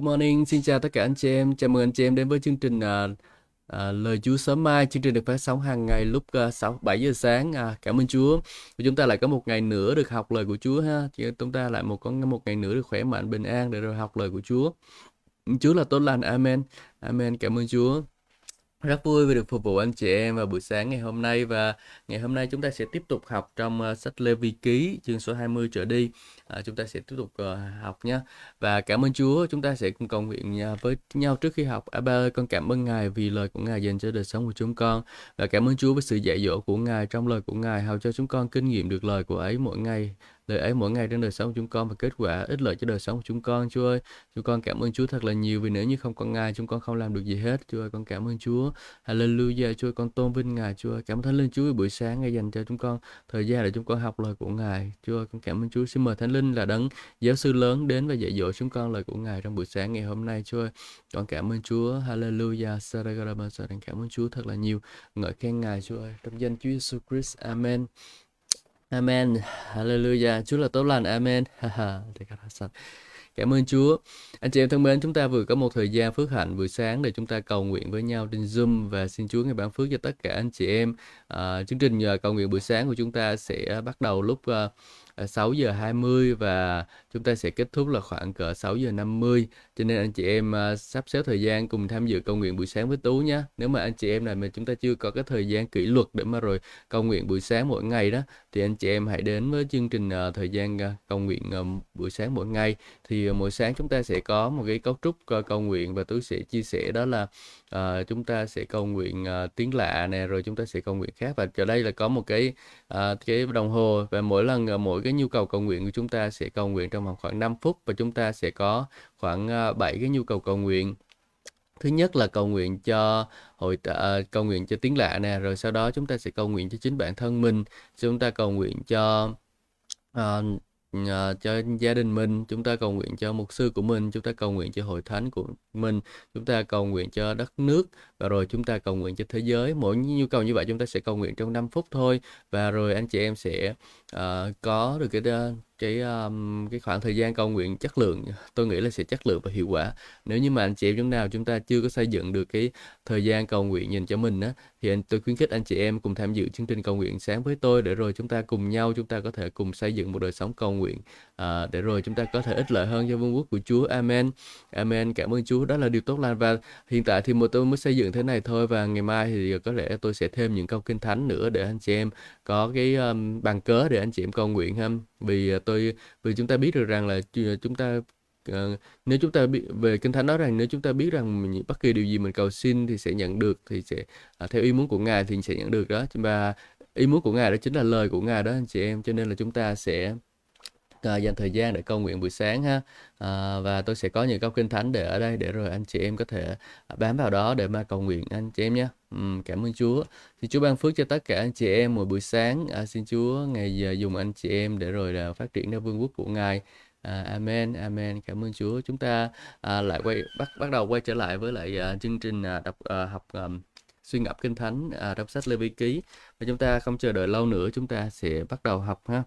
Good morning, xin chào tất cả anh chị em. Chào mừng anh chị em đến với chương trình uh, à, Lời Chúa sớm mai. Chương trình được phát sóng hàng ngày lúc uh, 6 7 giờ sáng. À, cảm ơn Chúa. Và chúng ta lại có một ngày nữa được học lời của Chúa ha. Chứ chúng ta lại một có một ngày nữa được khỏe mạnh bình an để rồi học lời của Chúa. Chúa là tốt lành. Amen. Amen. Cảm ơn Chúa. Rất vui vì được phục vụ anh chị em vào buổi sáng ngày hôm nay và ngày hôm nay chúng ta sẽ tiếp tục học trong uh, sách Lê Vi Ký chương số 20 trở đi. À, chúng ta sẽ tiếp tục uh, học nhé. Và cảm ơn Chúa, chúng ta sẽ cùng cầu nguyện uh, với nhau trước khi học. À, ba ơi, con cảm ơn Ngài vì lời của Ngài dành cho đời sống của chúng con. Và cảm ơn Chúa với sự dạy dỗ của Ngài trong lời của Ngài hầu cho chúng con kinh nghiệm được lời của ấy mỗi ngày lời ấy mỗi ngày trong đời sống của chúng con và kết quả ích lợi cho đời sống của chúng con Chúa ơi. Chúng con cảm ơn Chúa thật là nhiều vì nếu như không có Ngài chúng con không làm được gì hết. Chúa ơi con cảm ơn Chúa. Hallelujah Chúa ơi, con tôn vinh Ngài Chúa ơi. Cảm ơn Thánh Linh Chúa buổi sáng ngài dành cho chúng con thời gian để chúng con học lời của Ngài. Chúa ơi con cảm ơn Chúa. Xin mời Thánh Linh là đấng giáo sư lớn đến và dạy dỗ chúng con lời của Ngài trong buổi sáng ngày hôm nay Chúa ơi. Con cảm ơn Chúa. Hallelujah Saragarabasaran cảm ơn Chúa thật là nhiều. Ngợi khen Ngài Chúa ơi trong danh Chúa Jesus Christ. Amen. Amen. Hallelujah. Chúa là tốt lành. Amen. Cảm ơn Chúa. Anh chị em thân mến, chúng ta vừa có một thời gian phước hạnh buổi sáng để chúng ta cầu nguyện với nhau trên Zoom và xin Chúa ngày ban phước cho tất cả anh chị em. À, chương trình à, cầu nguyện buổi sáng của chúng ta sẽ bắt đầu lúc à, à, uh, 6 giờ 20 và chúng ta sẽ kết thúc là khoảng cỡ 6 giờ 50 cho nên anh chị em uh, sắp xếp thời gian cùng tham dự cầu nguyện buổi sáng với Tú nhé nếu mà anh chị em này mà chúng ta chưa có cái thời gian kỷ luật để mà rồi cầu nguyện buổi sáng mỗi ngày đó thì anh chị em hãy đến với chương trình uh, thời gian à, uh, cầu nguyện uh, buổi sáng mỗi ngày. Thì uh, mỗi sáng chúng ta sẽ có một cái cấu trúc uh, cầu nguyện và Tú sẽ chia sẻ đó là uh, chúng ta sẽ cầu nguyện uh, tiếng lạ nè rồi chúng ta sẽ cầu nguyện khác. Và ở đây là có một cái uh, cái đồng hồ và mỗi lần uh, mỗi cái nhu cầu cầu nguyện của chúng ta sẽ cầu nguyện trong vòng khoảng 5 phút và chúng ta sẽ có khoảng ờ, 7 cái nhu cầu cầu nguyện. Thứ nhất là cầu nguyện cho hội uh, cầu nguyện cho tiếng lạ nè rồi sau đó chúng ta sẽ cầu nguyện cho chính bản thân mình. Chúng ta cầu nguyện cho uh, uh, cho gia đình mình chúng ta cầu nguyện cho mục sư của mình chúng ta cầu nguyện cho hội thánh của mình chúng ta cầu nguyện cho đất nước và rồi chúng ta cầu nguyện cho thế giới. Mỗi nhu cầu như vậy chúng ta sẽ cầu nguyện trong 5 phút thôi. Và rồi anh chị em sẽ uh, có được cái ờ, cái um, cái khoảng thời gian cầu nguyện chất lượng. Tôi nghĩ là sẽ chất lượng và hiệu quả. Nếu như mà anh chị em chúng nào chúng ta chưa có xây dựng được cái thời gian cầu nguyện dành cho mình á thì anh tôi khuyến khích anh chị em cùng tham dự chương trình cầu nguyện sáng với tôi để rồi chúng ta cùng nhau chúng ta có thể cùng xây dựng một đời sống cầu nguyện à, để rồi chúng ta có thể ích lợi hơn cho vương quốc của Chúa. Amen. Amen. Cảm ơn Chúa. Đó là điều tốt lành. Và hiện tại thì một tôi mới xây dựng thế này thôi và ngày mai thì có lẽ tôi sẽ thêm những câu kinh thánh nữa để anh chị em có cái um, bàn cớ để anh chị em cầu nguyện ha. Vì ờ, tôi vì chúng ta biết được rằng là chúng ta uh, nếu chúng ta biết về kinh thánh nói rằng nếu chúng ta biết rằng bất kỳ điều gì mình cầu xin thì sẽ nhận được thì sẽ uh, theo ý muốn của ngài thì sẽ nhận được đó. Và ý muốn của ngài đó chính là lời của ngài đó anh chị em cho nên là chúng ta sẽ à, dành thời gian để cầu nguyện buổi sáng ha. À, và tôi sẽ có những câu kinh thánh để ở đây để rồi anh chị em có thể ờ, bám vào đó để mà cầu nguyện anh chị em nhé. Uhm, cảm ơn Chúa. Xin Chúa ban phước cho tất cả anh chị em mỗi buổi sáng. À, xin Chúa ngày giờ dùng anh chị em để rồi là phát triển ra vương quốc của Ngài. À, amen, amen. Cảm ơn Chúa. Chúng ta à, lại quay bắt bắt đầu quay trở lại với lại à, chương trình à, đọc à, học à, suy ngẫm kinh thánh à, trong sách Lê Vi ký và chúng ta không chờ đợi lâu nữa chúng ta sẽ bắt đầu học ha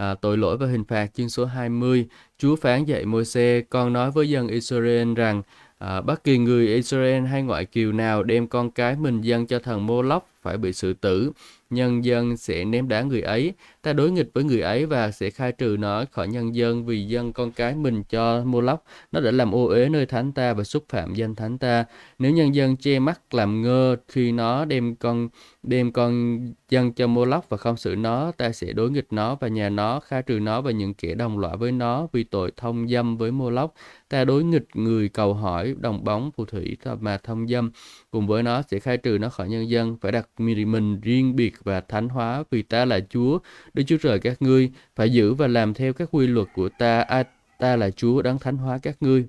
à, tội lỗi và hình phạt chương số 20 Chúa phán dạy Môi-se con nói với dân Israel rằng à, bất kỳ người Israel hay ngoại kiều nào đem con cái mình dâng cho thần Mô-lốc phải bị xử tử nhân dân sẽ ném đá người ấy. Ta đối nghịch với người ấy và sẽ khai trừ nó khỏi nhân dân vì dân con cái mình cho Mô Lóc. Nó đã làm ô uế nơi thánh ta và xúc phạm danh thánh ta. Nếu nhân dân che mắt làm ngơ khi nó đem con đem con dân cho Mô Lóc và không xử nó, ta sẽ đối nghịch nó và nhà nó, khai trừ nó và những kẻ đồng loại với nó vì tội thông dâm với mua lóc. Ta đối nghịch người cầu hỏi, đồng bóng, phù thủy mà thông dâm. Cùng với nó sẽ khai trừ nó khỏi nhân dân, phải đặt mình riêng biệt và thánh hóa vì ta là Chúa, Đức Chúa Trời các ngươi, phải giữ và làm theo các quy luật của ta, à, ta là Chúa đáng thánh hóa các ngươi.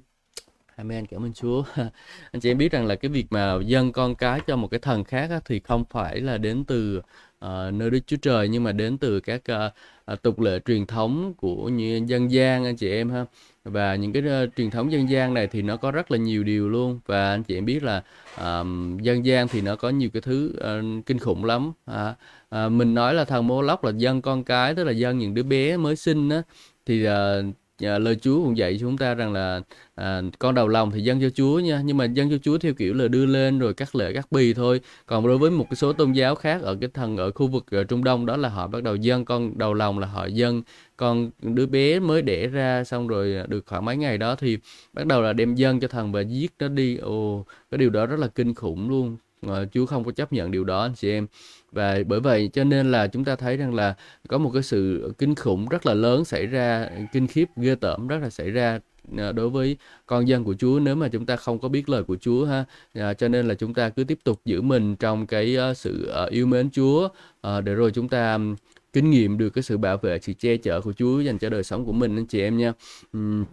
Amen, cảm ơn Chúa. Anh chị em biết rằng là cái việc mà dâng con cái cho một cái thần khác á, thì không phải là đến từ uh, nơi Đức Chúa Trời nhưng mà đến từ các uh, tục lệ truyền thống của như dân gian anh chị em ha. Và những cái uh, truyền thống dân gian này thì nó có rất là nhiều điều luôn. Và anh chị em biết là uh, dân gian thì nó có nhiều cái thứ uh, kinh khủng lắm. Uh, uh, mình nói là thằng mô lóc là dân con cái tức là dân những đứa bé mới sinh á. Thì uh, à, lời Chúa cũng dạy chúng ta rằng là à, con đầu lòng thì dâng cho Chúa nha. Nhưng mà dâng cho Chúa theo kiểu là đưa lên rồi cắt lệ cắt bì thôi. Còn đối với một cái số tôn giáo khác ở cái thần ở khu vực ở Trung Đông đó là họ bắt đầu dâng con đầu lòng là họ dâng. Con đứa bé mới đẻ ra xong rồi à, được khoảng mấy ngày đó thì bắt đầu là đem dâng cho thần và giết nó đi. Ồ cái điều đó rất là kinh khủng luôn. Mà Chúa không có chấp nhận điều đó anh chị em và bởi vậy cho nên là chúng ta thấy rằng là có một cái sự kinh khủng rất là lớn xảy ra kinh khiếp ghê tởm rất là xảy ra à, đối với con dân của Chúa. Nếu mà chúng ta không có biết lời của Chúa ha à, cho nên là chúng ta cứ tiếp tục giữ mình trong cái uh, sự uh, yêu mến Chúa uh, để rồi chúng ta um, kinh nghiệm được cái sự bảo vệ sự che chở của Chúa dành cho đời sống của mình anh chị em nha. Um,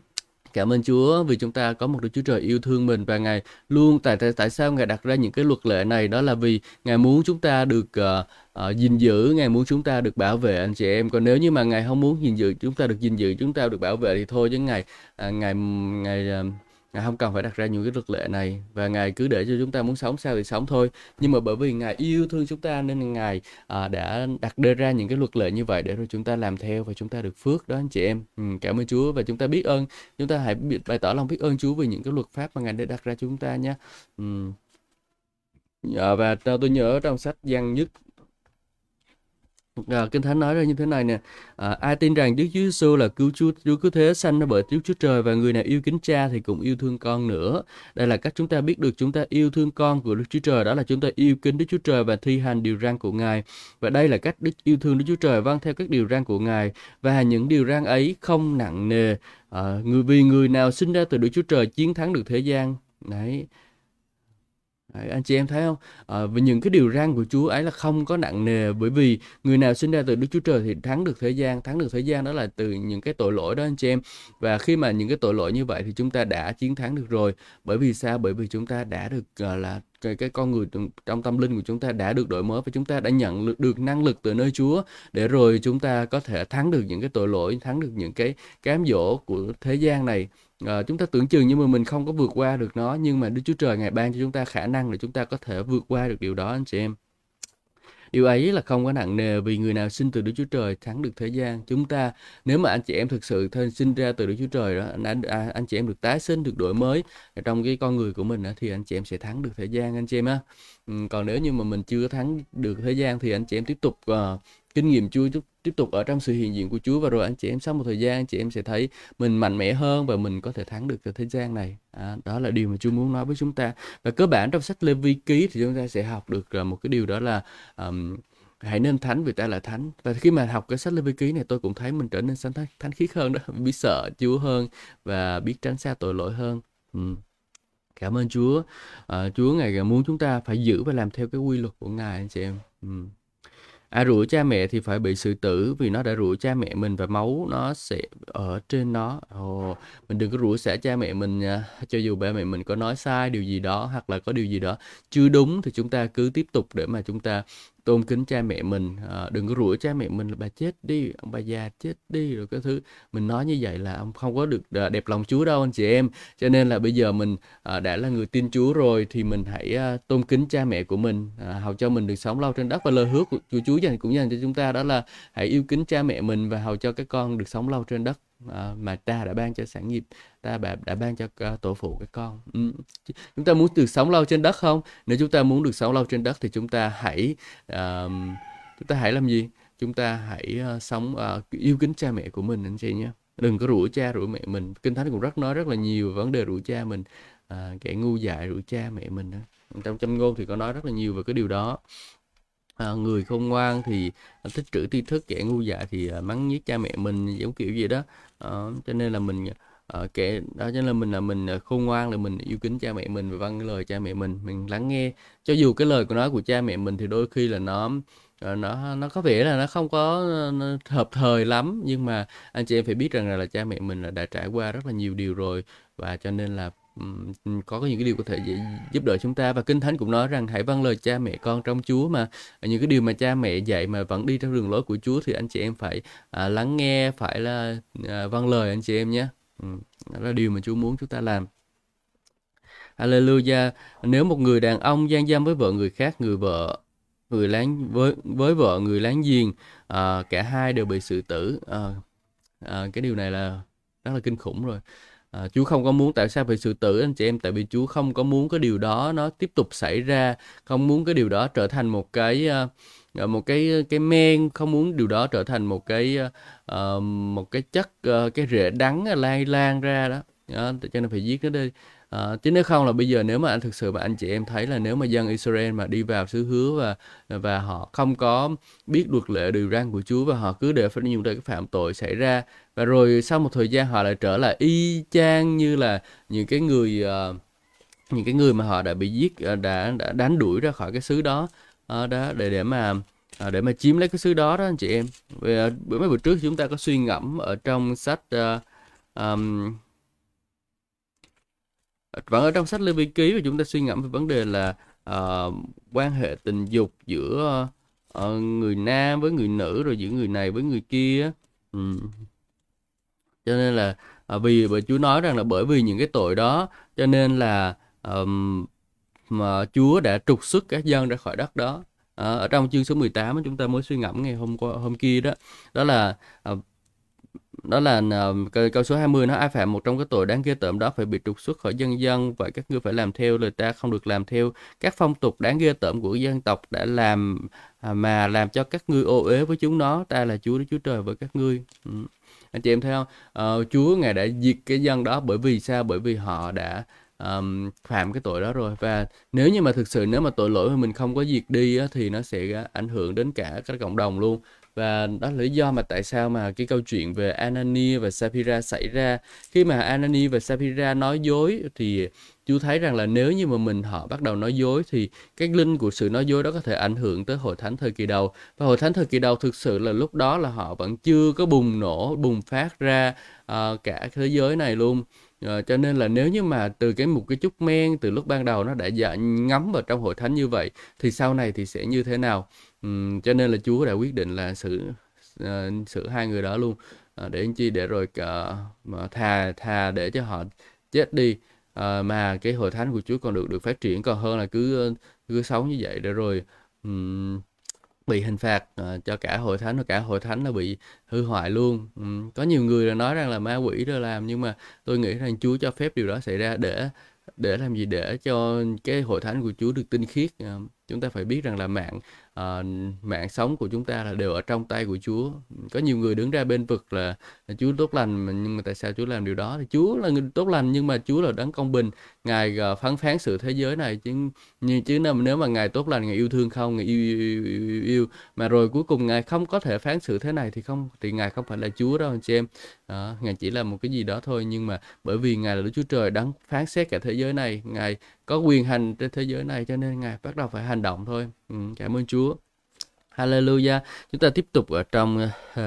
Cảm ơn Chúa vì chúng ta có một Đức Chúa Trời yêu thương mình và Ngài luôn tại tại, tại sao Ngài đặt ra những cái luật lệ này đó là vì Ngài muốn chúng ta được uh, uh, gìn giữ, Ngài muốn chúng ta được bảo vệ anh chị em. Còn nếu như mà Ngài không muốn gìn giữ chúng ta được gìn giữ, chúng ta được bảo vệ thì thôi chứ Ngài uh, Ngài Ngài uh, Ngài không cần phải đặt ra những cái luật lệ này và Ngài cứ để cho chúng ta muốn sống sao thì sống thôi. Nhưng mà bởi vì Ngài yêu thương chúng ta nên Ngài à, đã đặt đưa ra những cái luật lệ như vậy để rồi chúng ta làm theo và chúng ta được phước đó anh chị em. Ừ, cảm ơn Chúa và chúng ta biết ơn. Chúng ta hãy bày tỏ lòng biết ơn Chúa vì những cái luật pháp mà Ngài đã đặt ra cho chúng ta nhé. Ừ. À, và tôi nhớ trong sách Giăng nhất À, Kinh Thánh nói ra như thế này nè. À, ai tin rằng Đức Chúa Giêsu là cứu Chúa Chúa cứu thế sanh ra bởi Đức Chúa Trời và người nào yêu kính Cha thì cũng yêu thương con nữa? Đây là cách chúng ta biết được chúng ta yêu thương con của Đức Chúa Trời đó là chúng ta yêu kính Đức Chúa Trời và thi hành điều răn của Ngài. Và đây là cách Đức yêu thương Đức Chúa Trời vâng theo các điều răn của Ngài. Và những điều răn ấy không nặng nề à, người vì người nào sinh ra từ Đức Chúa Trời chiến thắng được thế gian. Đấy. Đấy, anh chị em thấy không? À, và những cái điều răn của Chúa ấy là không có nặng nề bởi vì người nào sinh ra từ Đức Chúa Trời thì thắng được thế gian, thắng được thế gian đó là từ những cái tội lỗi đó anh chị em. Và khi mà những cái tội lỗi như vậy thì chúng ta đã chiến thắng được rồi. Bởi vì sao? Bởi vì chúng ta đã được uh, là cái, cái con người trong tâm linh của chúng ta đã được đổi mới và chúng ta đã nhận được năng lực từ nơi Chúa để rồi chúng ta có thể thắng được những cái tội lỗi, thắng được những cái cám dỗ của thế gian này uh, chúng ta tưởng chừng như mà mình không có vượt qua được nó nhưng mà Đức Chúa Trời ngài ban cho chúng ta khả năng để chúng ta có thể vượt qua được điều đó anh chị em Điều ấy là không có nặng nề vì người nào sinh từ Đức Chúa Trời thắng được thế gian. Chúng ta nếu mà anh chị em thực sự thân sinh ra từ Đức Chúa Trời đó, anh, anh, anh chị em được tái sinh, được đổi mới trong cái con người của mình đó, thì anh chị em sẽ thắng được thế gian anh chị em á. Còn nếu như mà mình chưa thắng được thế gian thì anh chị em tiếp tục uh, kinh nghiệm Chúa tiếp tục ở trong sự hiện diện của Chúa và rồi anh chị em sau một thời gian anh chị em sẽ thấy mình mạnh mẽ hơn và mình có thể thắng được cái thế gian này. À, đó là điều mà Chúa muốn nói với chúng ta. Và cơ bản trong sách Lê Vi ký thì chúng ta sẽ học được à, một cái điều đó là um, hãy nên thánh vì ta là thánh. Và khi mà học cái sách Lê Vi ký này tôi cũng thấy mình trở nên thánh, thánh khiết hơn đó biết sợ Chúa hơn và biết tránh xa tội lỗi hơn. Ừ. cảm ơn Chúa. À, Chúa ngày muốn chúng ta phải giữ và làm theo cái quy luật của Ngài anh chị em. Ừ. À, rủa cha mẹ thì phải bị xử tử vì nó đã rủa cha mẹ mình và máu nó sẽ ở trên nó. Ồ, mình đừng có rủa xả cha mẹ mình nha. Cho dù ba mẹ mình có nói sai điều gì đó hoặc là có điều gì đó chưa đúng thì chúng ta cứ tiếp tục để mà chúng ta tôn kính cha mẹ mình à, đừng có rủa cha mẹ mình là bà chết đi ông bà già chết đi rồi cái thứ. Mình nói như vậy là ông không có được ờ, đẹp lòng Chúa đâu anh chị em. Cho nên là bây giờ mình à, đã là người tin Chúa rồi thì mình hãy à, tôn kính cha mẹ của mình à, hầu cho mình được sống lâu trên đất. Và lời hứa của, chúa Chúa dành cũng dành cho chúng ta đó là hãy yêu kính cha mẹ mình và hầu cho các con được sống lâu trên đất à, mà cha đã ban cho sản nghiệp ta đã, đã ban cho uh, tổ phụ các con. Ừ. chúng ta muốn được sống lâu trên đất không? Nếu chúng ta muốn được sống lâu trên đất thì chúng ta hãy uh, chúng ta hãy làm gì? Chúng ta hãy uh, sống uh, yêu kính cha mẹ của mình anh chị nhé. Đừng có rủa cha rủa mẹ mình. Kinh thánh cũng rất nói rất là nhiều vấn đề rủa cha mình à, kẻ ngu dại rủa cha mẹ mình đó. trong châm ngôn thì có nói rất là nhiều về cái điều đó. À, người không ngoan thì thích trữ tri thức kẻ ngu dại thì à, mắng nhiếc cha mẹ mình giống kiểu gì đó. À, cho nên là mình à, kể đó cho nên là mình là mình ờ, khôn ngoan là mình yêu kính cha mẹ mình và vâng lời cha mẹ mình mình lắng nghe. Cho dù cái lời của nói của cha mẹ mình thì đôi khi là nó ờ, nó nó có vẻ là nó không có nó hợp thời lắm nhưng mà anh chị em phải biết rằng là, là cha mẹ mình là đã trải qua rất là nhiều điều rồi và cho nên là có những cái điều có thể giúp đỡ chúng ta và kinh thánh cũng nói rằng hãy vâng lời cha mẹ con trong Chúa mà. Những cái điều mà cha mẹ dạy mà vẫn đi theo đường lối của Chúa thì anh chị em phải à, lắng nghe phải là à, vâng lời anh chị em nhé ừ, đó là điều mà Chúa muốn chúng ta làm. Hallelujah. Nếu một người đàn ông gian dâm với vợ người khác người vợ người láng với với vợ người láng giềng à, cả hai đều bị xử tử à, à, cái điều này là rất là kinh khủng rồi. À, Chúa không có muốn tại sao phải xử tử anh chị em tại vì Chúa không có muốn cái điều đó nó tiếp tục xảy ra không muốn cái điều đó trở thành một cái uh, Ờ, một cái cái men không muốn điều đó trở thành một cái uh, một cái chất uh, cái rễ đắng lan lan ra đó, đó cho nên phải giết nó đi. À, chứ nếu không là bây giờ nếu mà anh thực sự và anh chị em thấy là nếu mà dân Israel mà đi vào xứ hứa và và họ không có biết luật lệ điều răn của Chúa và họ cứ để phải những cái phạm tội xảy ra và rồi sau một thời gian họ lại trở lại y chang như là những cái người uh, những cái người mà họ đã bị giết đã đã đánh đuổi ra khỏi cái xứ đó à, đó để để mà à, để mà chiếm lấy cái xứ đó đó anh chị em về à, bữa mấy bữa trước chúng ta có suy ngẫm ở trong sách uh, um, vẫn ở trong sách Lê Vi Ký và chúng ta suy ngẫm về vấn đề là uh, quan hệ tình dục giữa uh, người nam với người nữ rồi giữa người này với người kia ừ. cho nên là uh, vì bởi Chúa nói rằng là bởi vì những cái tội đó cho nên là um, mà Chúa đã trục xuất các dân ra khỏi đất đó. À, ở trong chương số 18 chúng ta mới suy ngẫm ngày hôm qua hôm kia đó. Đó là à, đó là uh, câu số 20 nó ai phạm một trong các tội đáng ghê tởm đó phải bị trục xuất khỏi dân dân và các ngươi phải làm theo lời ta không được làm theo các phong tục đáng ghê tởm của dân tộc đã làm à, mà làm cho các ngươi ô uế với chúng nó. Ta là Chúa Đức Chúa Trời với các ngươi. Ừ. anh chị em thấy không? Uh, Chúa ngài đã diệt cái dân đó bởi vì sao? Bởi vì họ đã um, phạm cái tội đó rồi. Và nếu như mà thực sự nếu mà tội lỗi mà mình không có diệt đi á, thì nó sẽ ảnh hưởng đến cả các cộng đồng luôn. Và đó là lý do mà tại sao mà cái câu chuyện về Anani và Sapphira xảy ra. Khi mà Anani và Sapphira nói dối thì chú thấy rằng là nếu như mà mình họ bắt đầu nói dối thì cái linh của sự nói dối đó có thể ảnh hưởng tới hội thánh thời kỳ đầu. Và hội thánh thời kỳ đầu thực sự là lúc đó là họ vẫn chưa có bùng nổ bùng phát ra uh, cả thế giới này luôn. À, cho nên là nếu như mà từ cái một cái chút men từ lúc ban đầu nó đã dạ ngấm vào trong hội thánh như vậy thì sau này thì sẽ như thế nào? Uhm, cho nên là Chúa đã quyết định là xử uh, xử hai người đó luôn. Uh, để chi? Để rồi uh, thà thà để cho họ chết đi. Uh, mà cái hội thánh của Chúa còn được được phát triển còn hơn là cứ cứ sống như vậy. Để rồi um, bị hình phạt uh, cho cả hội thánh và cả hội thánh nó bị hư hoại luôn. Um, có nhiều người là nói rằng là ma quỷ đã làm nhưng mà tôi nghĩ rằng Chúa cho phép điều đó xảy ra để để làm gì? Để cho cái hội thánh của Chúa được tinh khiết. Uh, chúng ta phải biết rằng là mạng uh, mạng sống của chúng ta là đều ở trong tay của Chúa. Có nhiều người đứng ra bên vực là, là Chúa tốt lành nhưng mà tại sao Chúa làm điều đó? Thì Chúa là người tốt lành nhưng mà Chúa là đấng công bình. Ngài uh, phán phán sự thế giới này chứ nhưng chứ nếu mà ngài tốt lành ngài yêu thương không ngài yêu, yêu, yêu, yêu mà rồi cuối cùng ngài không có thể phán sự thế này thì không thì ngài không phải là Chúa đâu anh chị em. Đó, ngài chỉ là một cái gì đó thôi nhưng mà bởi vì ngài là Đức Chúa Trời đấng phán xét cả thế giới này ngài có quyền hành trên thế giới này cho nên ngài bắt đầu phải hành động thôi ừ, cảm ơn Chúa Hallelujah chúng ta tiếp tục ở trong uh,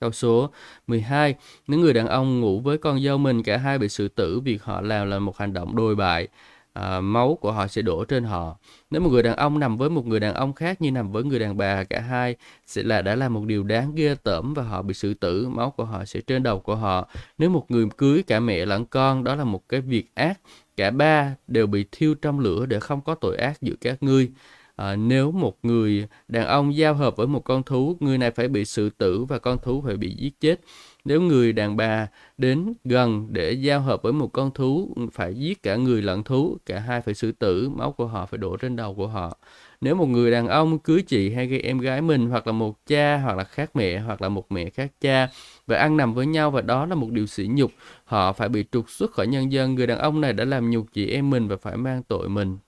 câu số 12 những người đàn ông ngủ với con dâu mình cả hai bị xử tử việc họ làm là một hành động đồi bại à, máu của họ sẽ đổ trên họ. Nếu một người đàn ông nằm với một người đàn ông khác như nằm với người đàn bà, cả hai sẽ là đã là một điều đáng ghê tởm và họ bị xử tử, máu của họ sẽ trên đầu của họ. Nếu một người cưới cả mẹ lẫn con, đó là một cái việc ác. Cả ba đều bị thiêu trong lửa để không có tội ác giữa các ngươi. À, nếu một người đàn ông giao hợp với một con thú, người này phải bị xử tử và con thú phải bị giết chết. Nếu người đàn bà đến gần để giao hợp với một con thú phải giết cả người lẫn thú, cả hai phải xử tử, máu của họ phải đổ trên đầu của họ. Nếu một người đàn ông cưới chị hay gây em gái mình hoặc là một cha hoặc là khác mẹ hoặc là một mẹ khác cha và ăn nằm với nhau và đó là một điều sỉ nhục, họ phải bị trục xuất khỏi nhân dân. Người đàn ông này đã làm nhục chị em mình và phải mang tội mình.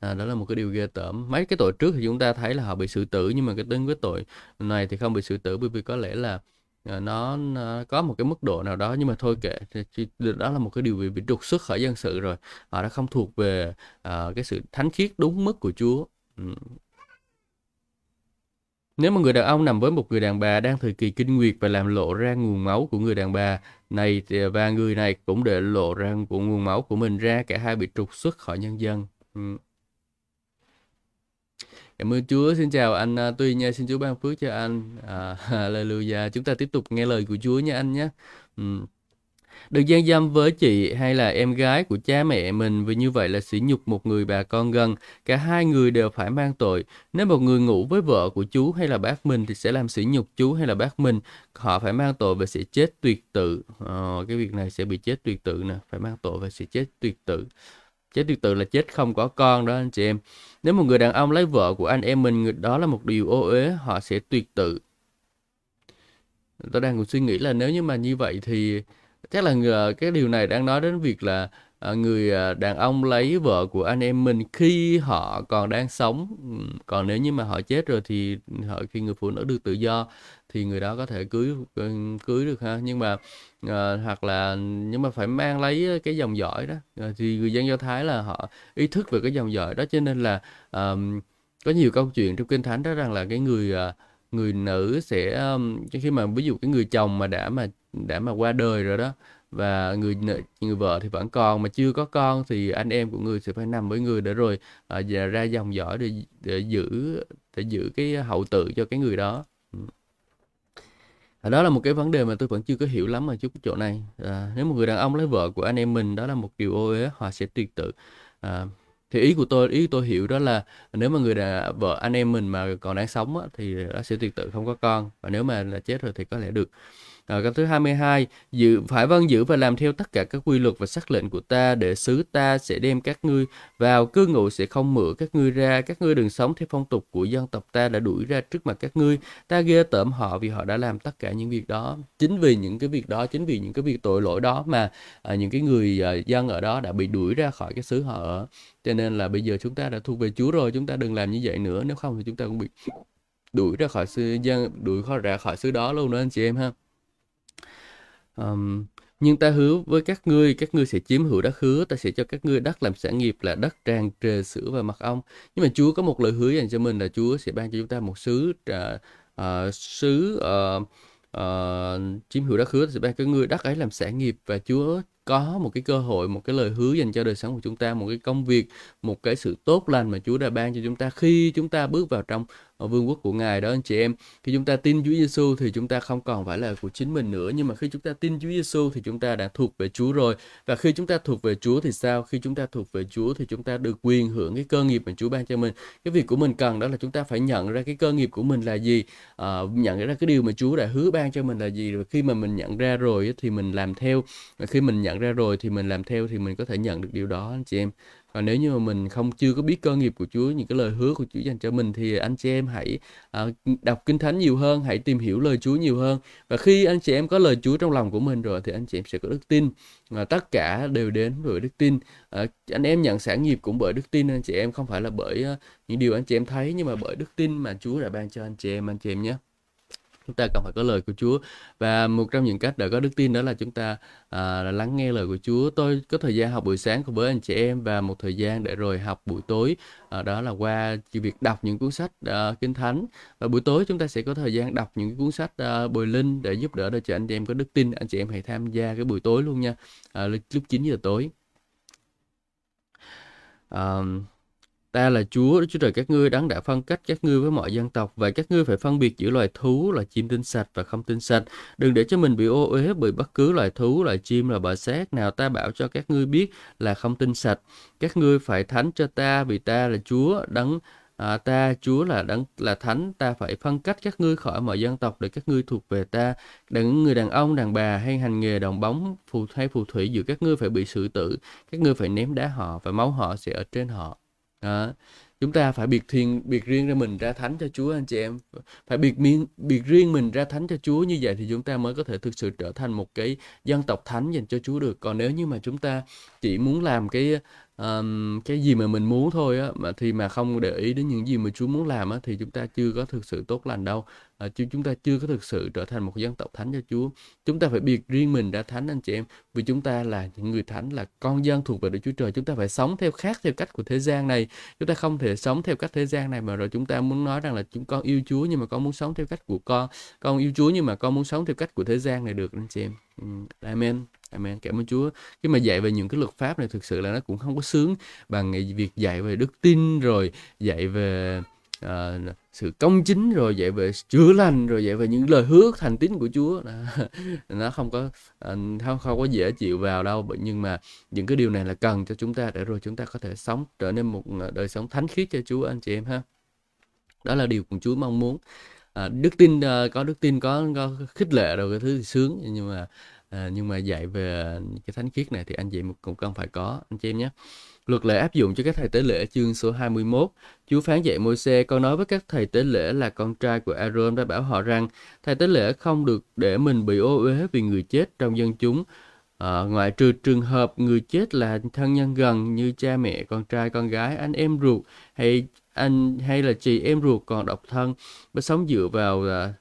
À, đó là một cái điều ghê tởm. Mấy cái tội trước thì chúng ta thấy là họ bị xử tử nhưng mà cái tính với tội này thì không bị xử tử bởi vì có lẽ là à, nó, nó có một cái mức độ nào đó. Nhưng mà thôi kệ thì đó là một cái điều bị, bị trục xuất khỏi dân sự rồi. Họ đã không thuộc về uh, cái sự thánh khiết đúng mức của Chúa. Ừ. Nếu mà người đàn ông nằm với một người đàn bà đang thời kỳ kinh nguyệt và làm lộ ra nguồn máu của người đàn bà này và người này cũng để lộ ra của nguồn máu của mình ra cả hai bị trục xuất khỏi nhân dân. Ừ. Cảm ơn Chúa. Xin chào anh à, Tuy nha. Xin Chúa ban phước cho anh. À, Hallelujah. Chúng ta tiếp tục nghe lời của Chúa nha anh nhé. Ừ. Được gian dâm với chị hay là em gái của cha mẹ mình vì như vậy là sỉ nhục một người bà con gần. Cả hai người đều phải mang tội. Nếu một người ngủ với vợ của chú hay là bác mình thì sẽ làm sỉ nhục chú hay là bác mình. Họ phải mang tội và sẽ chết tuyệt tự. Ờ, cái việc này sẽ bị chết tuyệt tự nè. Phải mang tội và sẽ chết tuyệt tự. Chết tuyệt tự là chết không có con đó anh chị em. Nếu một người đàn ông lấy vợ của anh em mình, đó là một điều ô uế, họ sẽ tuyệt tự. Tôi đang còn suy nghĩ là nếu như mà như vậy thì chắc là cái điều này đang nói đến việc là à, người à, đàn ông lấy vợ của anh em mình khi họ còn đang sống. Còn nếu như mà họ chết rồi thì họ khi người phụ nữ được tự do thì người đó có thể cưới ờ, cưới được ha. Nhưng mà uh, hoặc là nhưng mà phải mang lấy cái dòng dõi đó uh, thì người dân do thái là họ ý thức về cái dòng dõi đó. Cho nên là uh, có nhiều câu chuyện trong kinh thánh đó rằng là cái người uh, người nữ sẽ um, khi mà ví dụ cái người chồng mà đã mà đã mà qua đời rồi đó. Và người người vợ thì vẫn còn mà chưa có con thì anh em của người sẽ phải nằm với người để rồi uh, ra dòng dõi để để giữ để giữ cái hậu tự cho cái người đó. Ừ. À, đó là một cái vấn đề mà tôi vẫn chưa có hiểu lắm ở chút chỗ này. À, nếu một người đàn ông lấy vợ của anh em mình đó là một điều ô uế họ sẽ tuyệt tự. À, thì ý của tôi ý của tôi hiểu đó là nếu mà người đàn vợ anh em mình mà còn đang sống á, thì nó sẽ tuyệt tự không có con và nếu mà là chết rồi thì có lẽ được. Ờ, à, câu thứ 22, giữ phải vâng giữ và làm theo tất cả các quy luật và sắc lệnh của ta để xứ ta sẽ đem các ngươi vào. Cư ngụ sẽ không mượn các ngươi ra các ngươi đừng sống theo phong tục của dân tộc ta đã đuổi ra trước mặt các ngươi. Ta ghê tởm họ vì họ đã làm tất cả những việc đó. Chính vì những cái việc đó chính vì những cái việc tội lỗi đó mà à, những cái người à, dân ở đó đã bị đuổi ra khỏi cái xứ họ. Ở cho nên là bây giờ chúng ta đã thuộc về Chúa rồi chúng ta đừng làm như vậy nữa. Nếu không thì chúng ta cũng bị đuổi ra khỏi xứ dân đuổi khỏi ra khỏi xứ đó luôn đó anh chị em ha. Um, nhưng ta hứa với các ngươi, các ngươi sẽ chiếm hữu đất hứa, ta sẽ cho các ngươi đất làm sản nghiệp là đất tràn trề sữa và mật ong. Nhưng mà Chúa có một lời hứa dành cho mình là Chúa sẽ ban cho chúng ta một xứ uh, uh, xứ uh, uh, chiếm hữu đất hứa, sẽ ban cho ngươi đất ấy làm sản nghiệp và Chúa có một cái cơ hội, một cái lời hứa dành cho đời sống của chúng ta, một cái công việc, một cái sự tốt lành mà Chúa đã ban cho chúng ta khi chúng ta bước vào trong vương quốc của Ngài đó anh chị em. Khi chúng ta tin Chúa Giêsu thì chúng ta không còn phải là của chính mình nữa, nhưng mà khi chúng ta tin Chúa Giêsu thì chúng ta đã thuộc về Chúa rồi. Và khi chúng ta thuộc về Chúa thì sao? Khi chúng ta thuộc về Chúa thì chúng ta được quyền hưởng cái cơ nghiệp mà Chúa ban cho mình. Cái việc của mình cần đó là chúng ta phải nhận ra cái cơ nghiệp của mình là gì, à, nhận ra cái điều mà Chúa đã hứa ban cho mình là gì. Và khi mà mình nhận ra rồi thì mình làm theo. Và khi mình nhận ra rồi thì mình làm theo thì mình có thể nhận được điều đó anh chị em còn nếu như mà mình không chưa có biết cơ nghiệp của Chúa những cái lời hứa của Chúa dành cho mình thì anh chị em hãy à, đọc kinh thánh nhiều hơn hãy tìm hiểu lời Chúa nhiều hơn. Và khi anh chị em có lời Chúa trong lòng của mình rồi thì anh chị em sẽ có đức tin. Và tất cả đều đến bởi đức tin. À, anh em nhận sản nghiệp cũng bởi đức tin anh chị em không phải là bởi uh, những điều anh chị em thấy nhưng mà bởi đức tin mà Chúa đã ban cho anh chị em anh chị em nhé chúng ta cần phải có lời của Chúa. Và một trong những cách để có đức tin đó là chúng ta à, lắng nghe lời của Chúa. Tôi có thời gian học buổi sáng cùng với anh chị em và một thời gian để rồi học buổi tối. À, đó là qua việc đọc những cuốn sách à, kinh thánh. Và buổi tối chúng ta sẽ có thời gian đọc những cuốn sách à, bồi linh để giúp đỡ để cho anh chị em có đức tin. Anh chị em hãy tham gia cái buổi tối luôn nha. À, lúc 9 giờ tối. À, Ta là Chúa, Chúa trời các ngươi đáng đã phân cách các ngươi với mọi dân tộc. Và các ngươi phải phân biệt giữa loài thú là chim tinh sạch và không tinh sạch. Đừng để cho mình bị ô uế bởi bất cứ loài thú, loài chim là bò sát nào ta bảo cho các ngươi biết là không tinh sạch. Các ngươi phải thánh cho ta vì ta là Chúa đấng À, ta Chúa là đấng là thánh. Ta phải phân cách các ngươi khỏi mọi dân tộc để các ngươi thuộc về ta. Đừng người đàn ông đàn bà hay hành nghề đồng bóng phù hay phù thủy giữa các ngươi phải bị xử tử. Các ngươi phải ném đá họ và máu họ sẽ ở trên họ đó. chúng ta phải biệt thiên biệt riêng ra mình ra thánh cho Chúa anh chị em. Phải biệt miên biệt riêng mình ra thánh cho Chúa như vậy thì chúng ta mới có thể thực sự trở thành một cái dân tộc thánh dành cho Chúa được. Còn nếu như mà chúng ta chỉ muốn làm cái um, cái gì mà mình muốn thôi á mà thì mà không để ý đến những gì mà Chúa muốn làm á thì chúng ta chưa có thực sự tốt lành đâu à, chứ chúng ta chưa có thực sự trở thành một dân tộc thánh cho Chúa. Chúng ta phải biệt riêng mình ra thánh anh chị em. Vì chúng ta là những người thánh là con dân thuộc về Đức Chúa Trời. Chúng ta phải sống theo khác theo cách của thế gian này. Chúng ta không thể sống theo cách thế gian này mà rồi chúng ta muốn nói rằng là chúng con yêu Chúa nhưng mà con muốn sống theo cách của con. Con yêu Chúa nhưng mà con muốn sống theo cách của thế gian này được anh chị em. Ừ, amen Amen. Cảm ơn Chúa. Khi mà dạy về những cái luật pháp này thực sự là nó cũng không có sướng bằng việc dạy về đức tin rồi dạy về à, sự công chính rồi dạy về chữa lành rồi dạy về những lời hứa thành tín của Chúa. Nó không có ờ, không không có dễ chịu vào đâu nhưng mà những cái điều này là cần cho chúng ta để rồi chúng ta có thể sống trở nên một ờ, đời sống thánh khiết cho Chúa anh chị em ha. Đó là điều của Chúa mong muốn. À, đức tin à, có đức tin có có khích lệ rồi cái thứ thì sướng nhưng mà à, nhưng mà dạy về cái thánh khiết này thì anh chị cũng cần phải có anh chị em nhé. Luật lệ áp dụng cho các thầy tế lễ chương số 21. Chúa phán dạy môi xe con nói với các thầy tế lễ là con trai của Aaron và bảo họ rằng thầy tế lễ không được để mình bị ô uế vì người chết trong dân chúng. À, ngoại trừ trường hợp người chết là thân nhân gần như cha mẹ, con trai, con gái, anh em ruột hay anh hay là chị em ruột còn độc thân và sống dựa vào uh,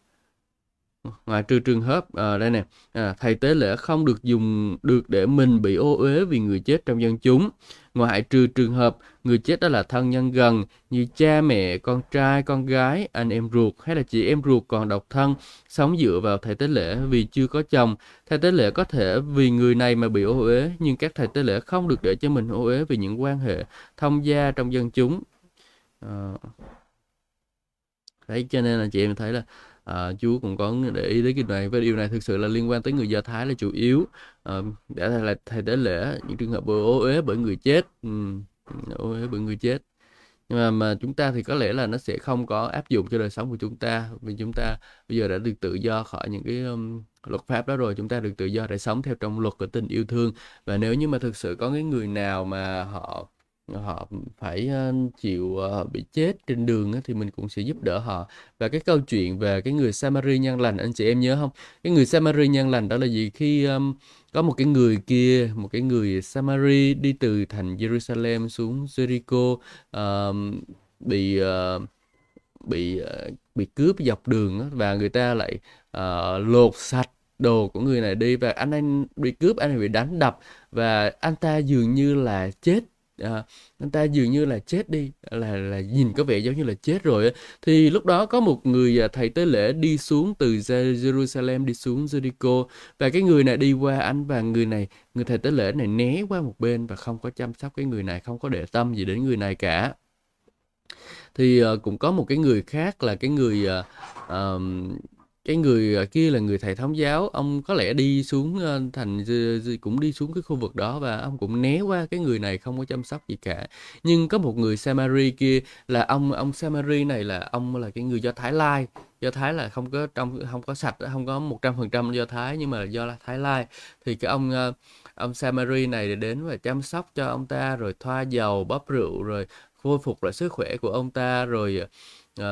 ngoại trừ trường hợp à, đây nè à, thầy tế lễ không được dùng được để mình bị ô uế vì người chết trong dân chúng. Ngoại trừ trường hợp người chết đó là thân nhân gần như cha mẹ con trai con gái anh em ruột hay là chị em ruột còn độc thân sống dựa vào thầy tế lễ vì chưa có chồng. Thầy tế lễ có thể vì người này mà bị ô uế nhưng các thầy tế lễ không được để cho mình ô uế vì những quan hệ thông gia trong dân chúng. À, đấy cho nên là chị em thấy là Ờ, à, Chúa cũng có để ý đến cái này và điều này thực sự là liên quan tới người Do Thái là chủ yếu. À, để là thầy tế lễ những trường hợp ô uế bởi người chết. Ừ, ô uế bởi người chết. Nhưng mà, mà chúng ta thì có lẽ là nó sẽ không có áp dụng cho đời sống của chúng ta vì chúng ta bây giờ đã được tự do khỏi những cái um, luật pháp đó rồi chúng ta được tự do để sống theo trong luật của tình yêu thương. Và nếu như mà thực sự có cái người nào mà họ họ phải chịu ờ, bị chết trên đường thì mình cũng sẽ giúp đỡ họ. Và cái câu chuyện về cái người Samari nhân lành anh chị em nhớ không? Cái người Samari nhân lành đó là gì? Khi um, có một cái người kia một cái người Samari đi từ thành Jerusalem xuống Jericho um, bị uh, bị uh, bị cướp dọc đường và người ta lại uh, lột sạch đồ của người này đi và anh ấy bị cướp anh ấy bị đánh đập và anh ta dường như là chết à, anh ta dường như là chết đi là là nhìn có vẻ giống như là chết rồi thì lúc đó có một người à, thầy tế lễ đi xuống từ Jerusalem đi xuống Jericho và cái người này đi qua anh và người này người thầy tế lễ này né qua một bên và không có chăm sóc cái người này không có để tâm gì đến người này cả. Thì uh, cũng có một cái người khác là cái người uh, um, cái người à, kia là người thầy thống giáo ông có lẽ đi xuống ờ, thành cũng đi xuống cái khu vực đó và ông cũng né qua cái người này không có chăm sóc gì cả. Nhưng có một người Samari kia là ông ông Samari này là ông là cái người do Thái Lai. Do Thái là không có trong không có sạch không có một trăm phần trăm do Thái nhưng mà là do là Thái Lai. Thì cái ông ờ, ông Samari này đến và chăm sóc cho ông ta rồi thoa dầu bóp rượu rồi khôi phục lại sức khỏe của ông ta rồi uh,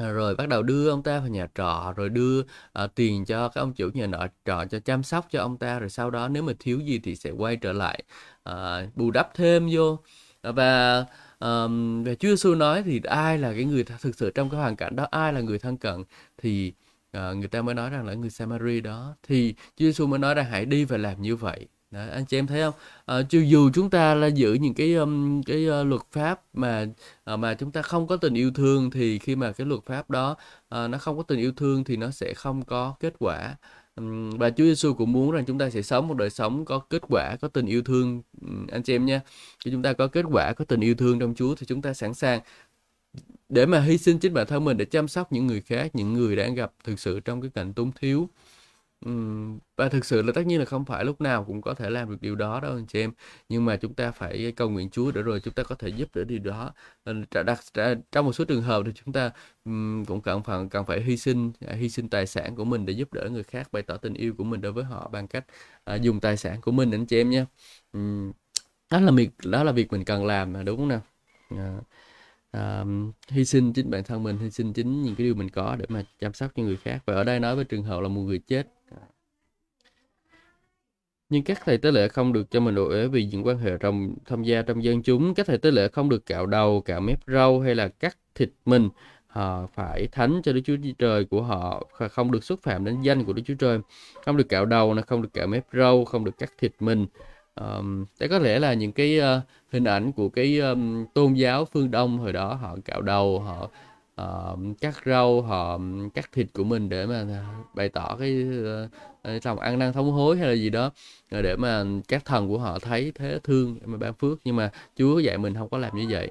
À, rồi bắt đầu đưa ông ta vào nhà trọ rồi đưa à, tiền cho các ông chủ nhà nọ trọ cho chăm sóc cho ông ta rồi sau đó nếu mà thiếu gì thì sẽ quay trở lại à, bù đắp thêm vô. À, và um, về Chúa Giêsu nói thì ai là cái người thực sự trong cái hoàn cảnh đó ai là người thân cận thì uh, người ta mới nói rằng là người Samari đó. Thì Chúa Giêsu mới nói rằng hãy đi và làm như vậy. Đấy, anh chị em thấy không? Ờ, à, chứ dù chúng ta là giữ những cái um, cái uh, luật pháp mà uh, mà chúng ta không có tình yêu thương thì khi mà cái luật pháp đó uh, nó không có tình yêu thương thì nó sẽ không có kết quả. Um, và Chúa Giêsu cũng muốn rằng chúng ta sẽ sống một đời sống có kết quả, có tình yêu thương um, anh chị em nha. Khi chúng ta có kết quả, có tình yêu thương trong Chúa thì chúng ta sẵn sàng để mà hy sinh chính bản thân mình để chăm sóc những người khác, những người đang gặp thực sự trong cái cảnh túng thiếu và thực sự là tất nhiên là không phải lúc nào cũng có thể làm được điều đó đâu anh chị em. Nhưng mà chúng ta phải cầu nguyện Chúa để rồi chúng ta có thể giúp đỡ điều đó. Đặt trong một số trường hợp thì chúng ta cũng cần phải cần phải hy sinh à, hy sinh tài sản của mình để giúp đỡ người khác bày tỏ tình yêu của mình đối với họ bằng cách à, dùng tài sản của mình anh chị em nhé. Đó là việc đó là việc mình cần làm mà đúng không nào? À, hy sinh chính bản thân mình, hy sinh chính những cái điều mình có để mà chăm sóc cho người khác. Và ở đây nói với trường hợp là một người chết. Nhưng các thầy tế lễ không được cho mình độ ế vì những quan hệ trong tham gia trong dân chúng. Các thầy tế lễ không được cạo đầu, cạo mép râu hay là cắt thịt mình. Họ phải thánh cho Đức Chúa Trời của họ không được xúc phạm đến danh của Đức Chúa Trời. Không được cạo đầu, không được cạo mép râu, không được cắt thịt mình um, đấy có lẽ là những cái uh, hình ảnh của cái um, tôn giáo phương Đông hồi đó họ cạo đầu họ uh, cắt rau họ cắt thịt của mình để mà bày tỏ cái uh, lòng ăn năn thống hối hay là gì đó để mà các thần của họ thấy thế thương để mà ban phước nhưng mà Chúa dạy mình không có làm như vậy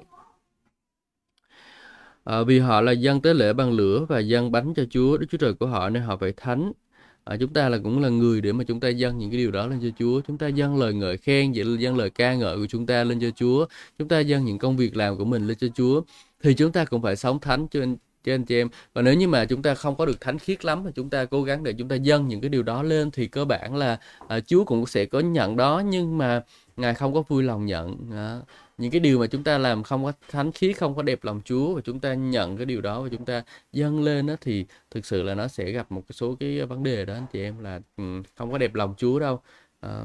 À, vì họ là dân tế lễ bằng lửa và dân bánh cho Chúa, Đức Chúa Trời của họ nên họ phải thánh. À, chúng ta là cũng là người để mà chúng ta dâng những cái điều đó lên cho Chúa. Chúng ta dâng lời ngợi khen, dâng lời ca ngợi của chúng ta lên cho Chúa. Chúng ta dâng những công việc làm của mình lên cho Chúa. Thì chúng ta cũng phải sống thánh cho anh, cho anh chị em. Và nếu như mà chúng ta không có được thánh khiết lắm thì chúng ta cố gắng để chúng ta dâng những cái điều đó lên thì cơ bản là à, Chúa cũng sẽ có nhận đó nhưng mà Ngài không có vui lòng nhận. À, những cái điều mà chúng ta làm không có thánh khí, không có đẹp lòng Chúa và chúng ta nhận cái điều đó và chúng ta dâng lên đó thì thực sự là nó sẽ gặp một số cái vấn đề đó anh chị em là ừ, không có đẹp lòng Chúa đâu à,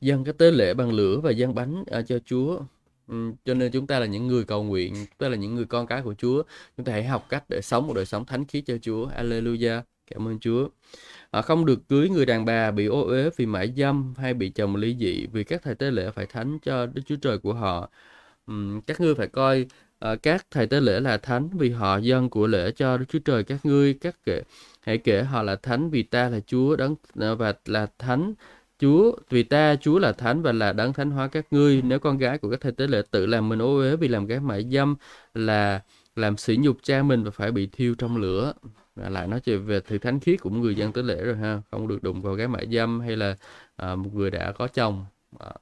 dâng cái tế lễ bằng lửa và dâng bánh à, cho Chúa Ừ, cho nên chúng ta là những người cầu nguyện, tức là những người con cái của Chúa. Chúng ta hãy học cách để sống một đời sống thánh khí cho Chúa. Alleluia. Cảm ơn Chúa. À, không được cưới người đàn bà bị ô uế vì mãi dâm hay bị chồng ly dị vì các thầy tế lễ phải thánh cho Đức Chúa Trời của họ. Uhm, các ngươi phải coi uh, các thầy tế lễ là thánh vì họ dân của lễ cho Đức Chúa Trời các ngươi các kể hãy kể họ là thánh vì ta là Chúa đấng à, và là thánh Chúa vì ta Chúa là thánh và là đấng thánh hóa các ngươi nếu con gái của các thầy tế lễ tự làm mình ô uế vì làm gái mại dâm là làm sỉ nhục cha mình và phải bị thiêu trong lửa lại nói chuyện về sự thánh khiết của người dân tế lễ rồi ha. Không được đụng vào gái mại dâm hay là à, một người đã có chồng. À.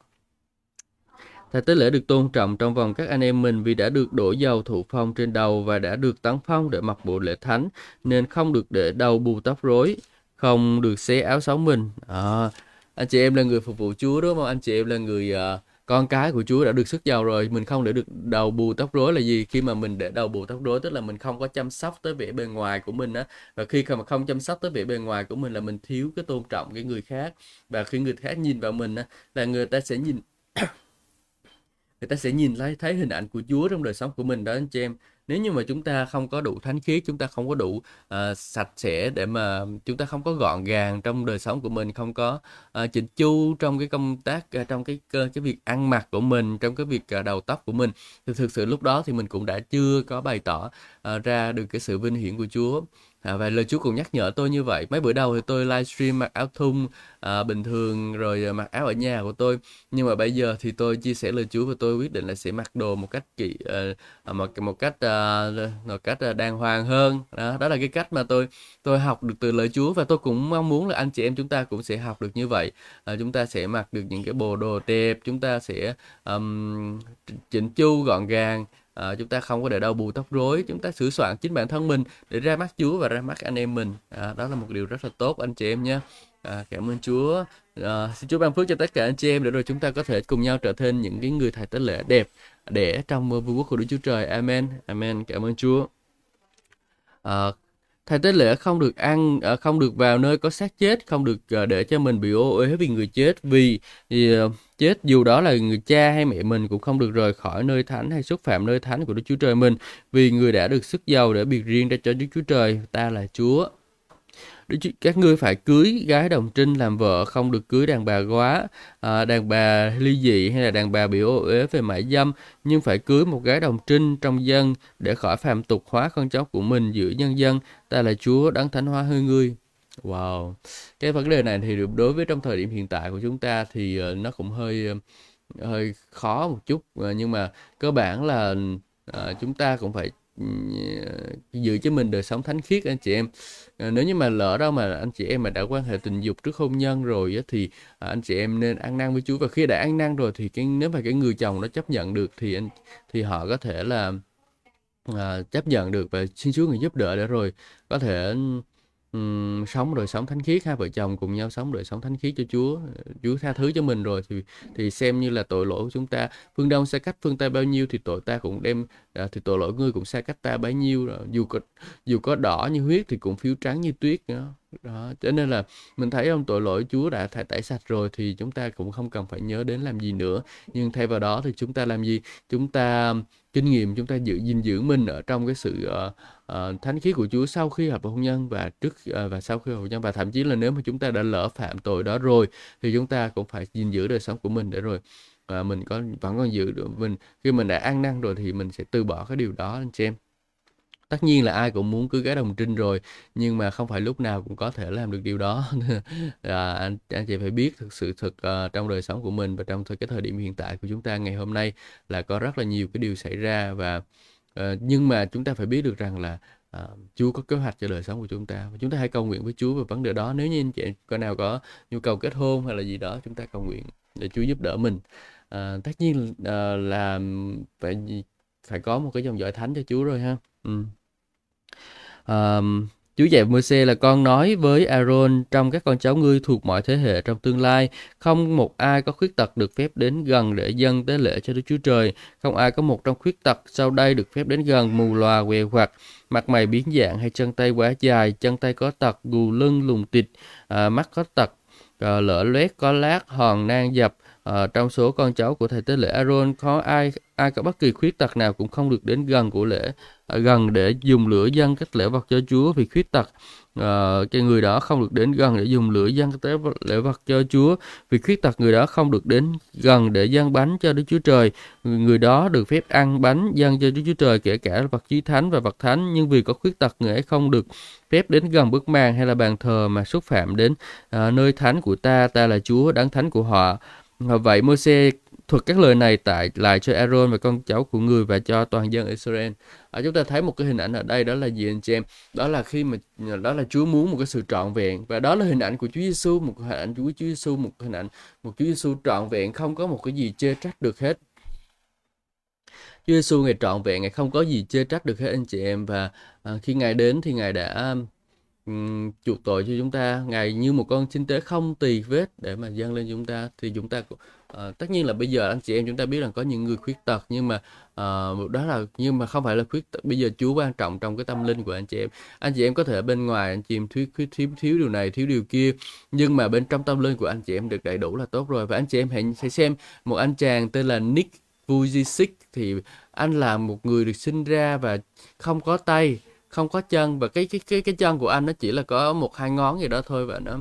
Thầy tế lễ được tôn trọng trong vòng các anh em mình vì đã được đổ dầu thụ phong trên đầu và đã được tấn phong để mặc bộ lễ thánh nên không được để đầu bù tóc rối không được xé áo sống mình. À, anh chị em là người phục vụ Chúa đúng không? Anh chị em là người uh, con cái của Chúa đã được sức giàu rồi, mình không để được đầu bù tóc rối là gì? Khi mà mình để đầu bù tóc rối, tức là mình không có chăm sóc tới vẻ bề ngoài của mình á. Và khi mà không chăm sóc tới vẻ bề ngoài của mình là mình thiếu cái tôn trọng cái người khác. Và khi người khác nhìn vào mình á, là người ta sẽ nhìn, người ta sẽ nhìn thấy thấy hình ảnh của Chúa trong đời sống của mình đó, anh chị em nếu như mà chúng ta không có đủ thánh khiết chúng ta không có đủ uh, sạch sẽ để mà chúng ta không có gọn gàng trong đời sống của mình không có ờ, uh, chỉnh chu trong cái công tác uh, trong cái cái việc ăn mặc của mình trong cái việc uh, đầu tóc của mình thì thực sự lúc đó thì mình cũng đã chưa có bày tỏ uh, ra được cái sự vinh hiển của Chúa. À, và lời Chúa cũng nhắc nhở tôi như vậy. Mấy bữa đầu thì tôi livestream mặc áo thun à, bình thường rồi à, mặc áo ở nhà của tôi. Nhưng mà bây giờ thì tôi chia sẻ lời Chúa và tôi quyết định là sẽ mặc đồ một cách kỹ à, à một một cách à, một cách à, đàng hoàng hơn. Đó, đó là cái cách mà tôi tôi học được từ lời Chúa và tôi cũng mong muốn là anh chị em chúng ta cũng sẽ học được như vậy. À, chúng ta sẽ mặc được những cái bộ đồ đẹp, chúng ta sẽ um, chỉnh chu gọn gàng à, chúng ta không có để đau bù tóc rối chúng ta sửa soạn chính bản thân mình để ra mắt Chúa và ra mắt anh em mình. À, đó là một điều rất là tốt anh chị em nhé à, ờ, cảm ơn Chúa. À, xin Chúa ban phước cho tất cả anh chị em để rồi chúng ta có thể cùng nhau trở thành những cái người thầy tế lễ đẹp để trong vương quốc của Đức Chúa Trời. Amen. Amen. Cảm ơn Chúa. À, thầy tế lễ không được ăn ờ, không được vào nơi có xác chết không được ờ, để cho mình bị ô uế vì người chết. Vì, ờ, chết dù đó là người cha hay mẹ mình cũng không được rời khỏi nơi thánh hay xúc phạm nơi thánh của Đức Chúa Trời mình. Vì người đã được sức giàu để biệt riêng ra cho Đức Chúa Trời ta là Chúa các ngươi phải cưới gái đồng trinh làm vợ không được cưới đàn bà quá. À, đàn bà ly dị hay là đàn bà bị ô uế về mại dâm nhưng phải cưới một gái đồng trinh trong dân để khỏi phạm tục hóa con cháu của mình giữa nhân dân. Ta là chúa đấng thánh hóa hơi ngươi. Wow. Cái vấn đề này thì đối với trong thời điểm hiện tại của chúng ta thì ờ, nó cũng hơi ờ, hơi khó một chút. Ờ, nhưng mà cơ bản là à, chúng ta cũng phải giữ cho mình đời sống thánh khiết anh chị em. À, nếu như mà lỡ đâu mà anh chị em mà đã quan hệ tình dục trước hôn nhân rồi á, thì à, anh chị em nên ăn năn với Chúa. Và khi đã ăn năn rồi thì cái nếu mà cái người chồng nó chấp nhận được thì anh thì họ có thể là à, chấp nhận được và xin Chúa người giúp đỡ để rồi có thể um, sống đời sống thánh khiết hai vợ chồng cùng nhau sống đời sống thánh khiết cho Chúa Chúa tha thứ cho mình rồi thì thì xem như là tội lỗi của chúng ta. Phương đông xa cách phương tây bao nhiêu thì tội ta cũng đem à, thì tội lỗi ngươi cũng xa cách ta bấy nhiêu rồi. Dù có dù có đỏ như huyết thì cũng phiếu trắng như tuyết nữa. Đó cho nên là mình thấy ông tội lỗi Chúa đã thải tẩy sạch rồi thì chúng ta cũng không cần phải nhớ đến làm gì nữa. Nhưng thay vào đó thì chúng ta làm gì? Chúng ta um, kinh nghiệm chúng ta giữ gìn giữ mình ở trong cái sự uh, uh, thánh khí của Chúa sau khi hợp hôn nhân và trước uh, và sau khi hợp hôn nhân. Và thậm chí là nếu mà chúng ta đã lỡ phạm tội đó rồi thì chúng ta cũng phải gìn giữ đời sống của mình để rồi và mình có vẫn còn giữ được. Mình khi mình đã ăn năn rồi thì mình sẽ từ bỏ cái điều đó anh chị em. Tất nhiên là ai cũng muốn cưới gái đồng trinh rồi nhưng mà không phải lúc nào cũng có thể làm được điều đó. À, anh anh chị phải biết thực sự thực uh, trong đời sống của mình và trong cái thời điểm hiện tại của chúng ta ngày hôm nay là có rất là nhiều cái điều xảy ra và uh, nhưng mà chúng ta phải biết được rằng là uh, Chúa có kế hoạch cho đời sống của chúng ta. Và chúng ta hãy cầu nguyện với Chúa về vấn đề đó. Nếu như anh chị có nào có nhu cầu kết hôn hay là gì đó chúng ta cầu nguyện để Chúa giúp đỡ mình à, tất nhiên à, là phải phải có một cái dòng dõi thánh cho Chúa rồi ha ừ. À, Chúa dạy Môi-se là con nói với Aaron trong các con cháu ngươi thuộc mọi thế hệ trong tương lai, không một ai có khuyết tật được phép đến gần để dâng tế lễ cho Đức Chúa Trời, không ai có một trong khuyết tật sau đây được phép đến gần mù lòa què hoặc mặt mày biến dạng hay chân tay quá dài, chân tay có tật, gù lưng lùng tịt, à, ờ, mắt có tật, à, lỡ loét có lát, hòn nang dập, à, trong số con cháu của thầy tế lễ Aaron có ai ai có bất kỳ khuyết tật nào cũng không được đến gần của lễ à, gần để dùng lửa dâng các lễ vật cho Chúa vì khuyết tật. À, cái người đó không được đến gần để dùng lửa dâng các lễ vật cho Chúa vì khuyết tật. Người đó không được đến gần để dâng bánh cho Đức Chúa Trời. Người đó được phép ăn bánh dâng cho Đức Chúa Trời kể cả vật chí thánh và vật thánh nhưng vì có khuyết tật người ấy không được phép đến gần bức màn hay là bàn thờ mà xúc phạm đến à, nơi thánh của ta. Ta là Chúa đáng thánh của họ. Vậy Môi-se thuật các lời này tại lại cho Aaron và con cháu của người và cho toàn dân Israel. Ở chúng ta thấy một cái hình ảnh ở đây đó là gì anh chị em? Đó là khi mà đó là Chúa muốn một cái sự trọn vẹn và đó là hình ảnh của Chúa Giêsu, một hình ảnh của Chúa Giêsu, một hình ảnh một Chúa Giêsu trọn vẹn không có một cái gì chê trách được hết. Chúa Giêsu ngày trọn vẹn ngày không có gì chê trách được hết anh chị em và à, khi ngài đến thì ngài đã um, chuộc tội cho chúng ta ngài như một con sinh tế không tỳ vết để mà dâng lên chúng ta. Thì chúng ta uh, tất nhiên là bây giờ anh chị em chúng ta biết rằng có những người khuyết tật nhưng mà uh, đó là nhưng mà không phải là khuyết tật. Bây giờ Chúa quan trọng trong cái tâm linh của anh chị em. Anh chị em có thể bên ngoài anh chị em thiếu thiếu thiếu, thiếu điều này thiếu điều kia nhưng mà bên trong tâm linh của anh chị em được đầy đủ là tốt rồi. Và anh chị em hãy, hãy xem một anh chàng tên là Nick Vujicic thì anh là một người được sinh ra và không có tay không có chân và cái cái cái cái chân của anh nó chỉ là có một hai ngón gì đó thôi và nó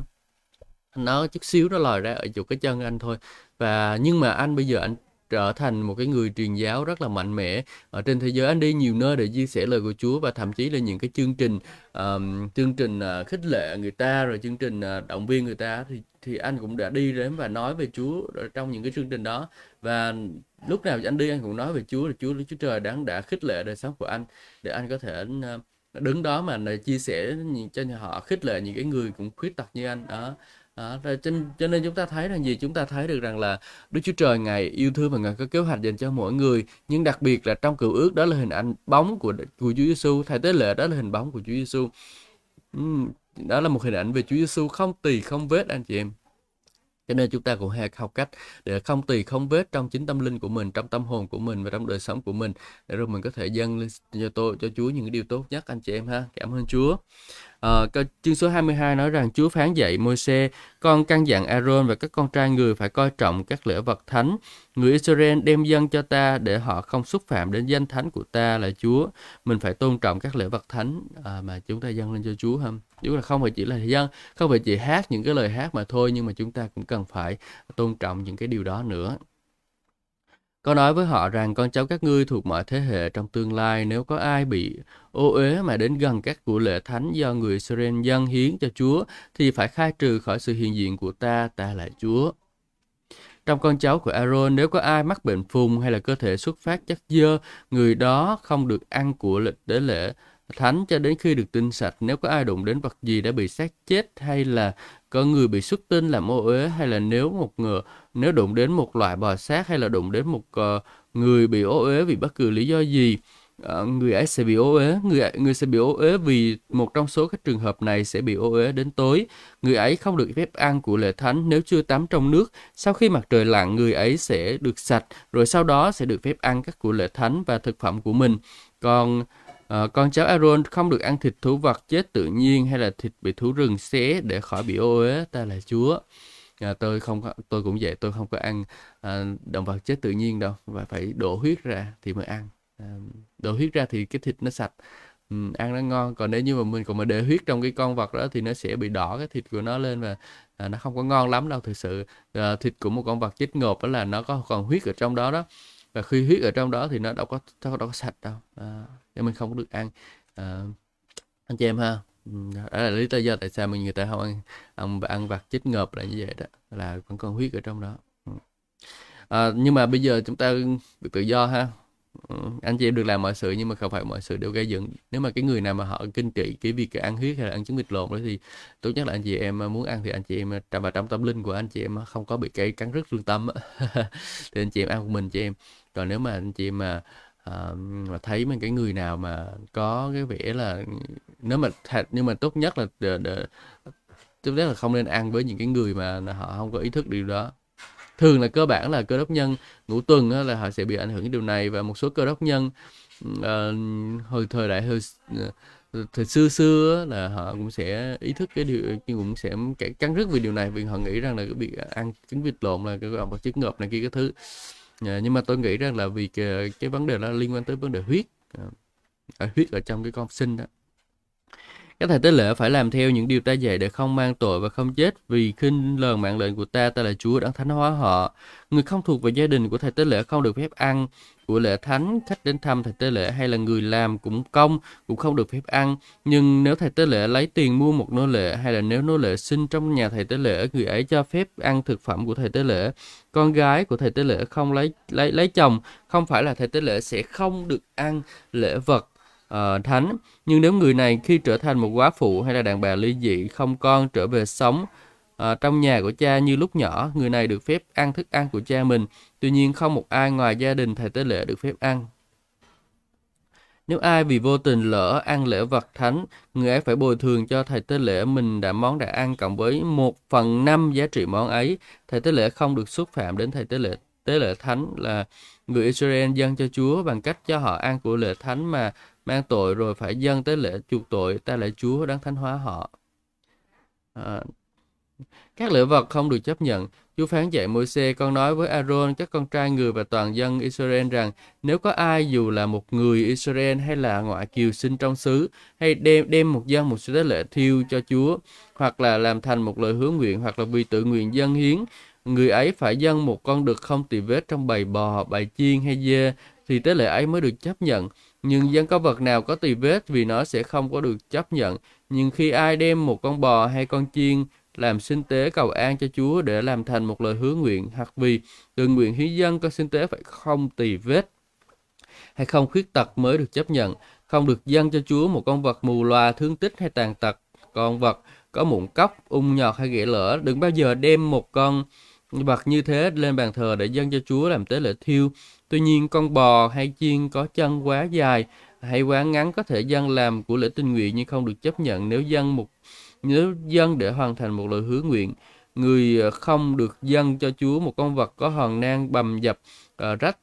nó chút xíu nó lòi ra ở chỗ cái chân anh thôi. Và nhưng mà anh bây giờ anh trở thành một cái người truyền giáo rất là mạnh mẽ. Ở trên thế giới anh đi nhiều nơi để chia sẻ lời của Chúa và thậm chí là những cái chương trình um, chương trình uh, khích lệ người ta rồi chương trình uh, động viên người ta thì thì anh cũng đã đi đến và nói về Chúa trong những cái chương trình đó. Và lúc nào anh đi anh cũng nói về Chúa là Chúa Chúa Trời đáng đã khích lệ đời sống của anh để anh có thể uh, đứng đó mà chia sẻ cho họ khích lệ những cái người cũng khuyết tật như anh. Đó đó, cho, cho nên chúng ta thấy rằng gì? Chúng ta thấy được rằng là Đức Chúa Trời ngài yêu thương và ngài có kế hoạch dành cho mỗi người. Nhưng đặc biệt là trong cựu ước đó là hình ảnh bóng của của Chúa Giêsu thầy tế lễ đó là hình bóng của Chúa Giêsu uhm, đó là một hình ảnh về Chúa Giêsu không tỳ không vết anh chị em cho nên chúng ta cũng hay học cách để không tùy không vết trong chính tâm linh của mình trong tâm hồn của mình và trong đời sống của mình để rồi mình có thể dâng lên cho tôi cho Chúa những điều tốt nhất anh chị em ha cảm ơn Chúa À, chương số 22 nói rằng Chúa phán dạy Môi-se, con căn dặn Aaron và các con trai người phải coi trọng các lễ vật thánh. Người Israel đem dân cho ta để họ không xúc phạm đến danh thánh của ta là Chúa. Mình phải tôn trọng các lễ vật thánh à, mà chúng ta dâng lên cho Chúa không? Chúa là không phải chỉ là dân, không phải chỉ hát những cái lời hát mà thôi, nhưng mà chúng ta cũng cần phải tôn trọng những cái điều đó nữa. Có nói với họ rằng con cháu các ngươi thuộc mọi thế hệ trong tương lai nếu có ai bị ô uế mà đến gần các của lễ thánh do người Israel dân hiến cho Chúa thì phải khai trừ khỏi sự hiện diện của ta, ta là Chúa. Trong con cháu của Aaron, nếu có ai mắc bệnh phùng hay là cơ thể xuất phát chất dơ, người đó không được ăn của lịch tế lễ thánh cho đến khi được tinh sạch. Nếu có ai đụng đến vật gì đã bị xác chết hay là có người bị xuất tinh làm ô uế hay là nếu một người nếu đụng đến một loại bò sát hay là đụng đến một uh, người bị ô uế vì bất cứ lý do gì uh, người ấy sẽ bị ô uế. Người người sẽ bị ô uế vì một trong số các trường hợp này sẽ bị ô uế đến tối. Người ấy không được phép ăn của lễ thánh nếu chưa tắm trong nước. Sau khi mặt trời lặn người ấy sẽ được sạch rồi sau đó sẽ được phép ăn các của lễ thánh và thực phẩm của mình. Còn À, con cháu Aaron không được ăn thịt thú vật chết tự nhiên hay là thịt bị thú rừng xé để khỏi bị ô uế ta là Chúa. À, tôi không tôi cũng vậy tôi không có ăn à, động vật chết tự nhiên đâu và phải đổ huyết ra thì mới ăn. À, đổ huyết ra thì cái thịt nó sạch ừ, ăn nó ngon. Còn nếu như mà mình còn mà để huyết trong cái con vật đó thì nó sẽ bị đỏ cái thịt của nó lên và à, nó không có ngon lắm đâu thực sự. À, thịt của một con vật chết ngộp đó là nó có còn huyết ở trong đó đó. Và khi huyết ở trong đó thì nó đâu có đâu có sạch đâu. À, nên mình không có được ăn à, anh chị em ha ừ, đó là lý do tại sao mình người ta không ăn ăn, ăn vặt chích ngợp là như vậy đó là vẫn còn huyết ở trong đó. À, nhưng mà bây giờ chúng ta được tự do ha. Ừ, anh chị em được làm mọi sự nhưng mà không phải mọi sự đều gây dựng. Nếu mà cái người nào mà họ kinh trị cái việc ăn huyết hay là ăn trứng vịt lộn đó thì tốt nhất là anh chị em ờ, muốn ăn thì anh chị em và vào trong tâm linh của anh chị em không có bị cái cắn rứt lương tâm thì anh chị em ăn của mình chị em. Còn nếu mà anh chị em mà và mà thấy mấy cái người nào mà có cái vẻ là nếu mà thật nhưng mà tốt nhất là để, để, tốt nhất là không nên ăn với những cái người mà họ không có ý thức điều đó. Thường là cơ bản là cơ đốc nhân ngũ tuần á, là họ sẽ bị ảnh hưởng cái điều này và một số cơ đốc nhân uh, hồi thời đại hồi ờ, thời xưa xưa là họ cũng sẽ ý thức cái điều cũng sẽ cắn rứt vì điều này vì họ nghĩ rằng là cái việc ăn trứng vịt lộn là cái gọi vật chất ngợp này kia cái thứ à, nhưng mà tôi nghĩ rằng là vì cái, cái vấn đề đó liên quan tới vấn đề huyết. Ờ, à, huyết ở trong cái con sinh đó các thầy tế lễ phải làm theo những điều ta dạy để không mang tội và không chết vì khinh lờn mạng lệnh của ta, ta là Chúa đang thánh hóa họ. Người không thuộc về gia đình của thầy tế lễ không được phép ăn của lễ thánh, khách đến thăm thầy tế lễ hay là người làm cũng công cũng không được phép ăn. Nhưng nếu thầy tế lễ lấy tiền mua một nô lệ hay là nếu nô lệ sinh trong nhà thầy tế lễ, người ấy cho phép ăn thực phẩm của thầy tế lễ. Con gái của thầy tế lễ không lấy lấy lấy chồng, không phải là thầy tế lễ sẽ không được ăn lễ vật uh, thánh. Nhưng nếu người này khi trở thành một quá phụ hay là đàn bà ly dị không con trở về sống uh, trong nhà của cha như lúc nhỏ người này được phép ăn thức ăn của cha mình. Tuy nhiên không một ai ngoài gia đình thầy tế lễ được phép ăn. Nếu ai vì vô tình lỡ ăn lễ vật thánh, người ấy phải bồi thường cho thầy tế lễ mình đã món đã ăn cộng với một phần năm giá trị món ấy. Thầy tế lễ không được xúc phạm đến thầy tế lễ tế lễ thánh là người Israel dâng cho Chúa bằng cách cho họ ăn của lễ thánh mà mang tội rồi phải dâng tới lễ chuộc tội ta lễ Chúa đang thánh hóa họ. À, các lễ vật không được chấp nhận. Chúa phán dạy môi xe con nói với Aaron, các con trai người và toàn dân Israel rằng nếu có ai dù là một người Israel hay là ngoại kiều sinh trong xứ hay đem đem một dân một sự tế lễ thiêu cho Chúa hoặc là làm thành một lời hứa nguyện hoặc là vì tự nguyện dân hiến người ấy phải dâng một con được không tỳ vết trong bầy bò, bầy chiên hay dê thì tế lễ ấy mới được chấp nhận nhưng dân có vật nào có tỳ vết vì nó sẽ không có được chấp nhận. Nhưng khi ai đem một con bò hay con chiên làm sinh tế cầu an cho Chúa để làm thành một lời hứa nguyện hoặc vì tự nguyện hiến dân có sinh tế phải không tỳ vết hay không khuyết tật mới được chấp nhận, không được dâng cho Chúa một con vật mù loà, thương tích hay tàn tật, con vật có mụn cóc, ung nhọt hay ghẻ lỡ, đừng bao giờ đem một con vật như thế lên bàn thờ để dâng cho Chúa làm tế lễ thiêu Tuy nhiên, con bò hay chiên có chân quá dài hay quá ngắn có thể dân làm của lễ tình nguyện nhưng không được chấp nhận nếu dân một nếu dân để hoàn thành một lời hứa nguyện. Người ờ, không được dân cho Chúa một con vật có hòn nang bầm dập uh, rách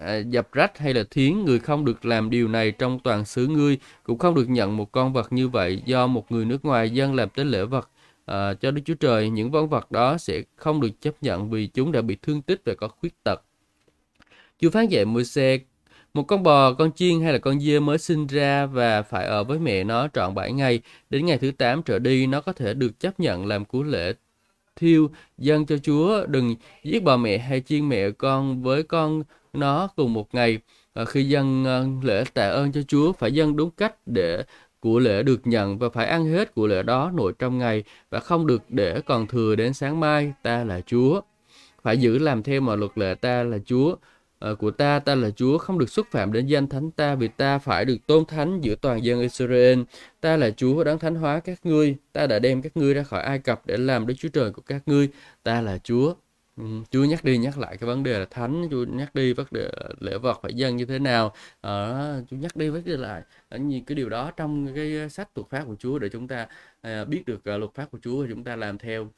uh, dập rách hay là thiến người không được làm điều này trong toàn xứ ngươi cũng không được nhận một con vật như vậy do một người nước ngoài dân làm tế lễ vật uh, cho Đức Chúa Trời những con vật đó sẽ không được chấp nhận vì chúng đã bị thương tích và có khuyết tật chú phán dạy Môi-se một con bò, con chiên hay là con dê mới sinh ra và phải ở với mẹ nó trọn 7 ngày. Đến ngày thứ 8 trở đi, nó có thể được chấp nhận làm cú lễ thiêu dân cho Chúa. Đừng giết bà mẹ hay chiên mẹ con với con nó cùng một ngày. À, khi dân uh, ờ, lễ tạ ơn cho Chúa, phải dân đúng cách để của lễ được nhận và phải ăn hết của lễ đó nội trong ngày và không được để còn thừa đến sáng mai. Ta là Chúa. Phải giữ làm theo mọi luật lệ ta là Chúa Ờ, của ta, ta là Chúa, không được xúc phạm đến danh thánh ta vì ta phải được tôn thánh giữa toàn dân Israel. Ta là Chúa đáng thánh hóa các ngươi, ta đã đem các ngươi ra khỏi Ai Cập để làm Đức Chúa Trời của các ngươi. Ta là Chúa. Ừ, Chúa nhắc đi nhắc lại cái vấn đề là thánh, Chúa nhắc đi vấn đề lễ vật phải dân như thế nào. À, Chúa nhắc đi vấn đề lại ờ, những cái điều đó trong cái sách luật pháp của Chúa để chúng ta à, biết được luật pháp của Chúa và chúng ta làm theo.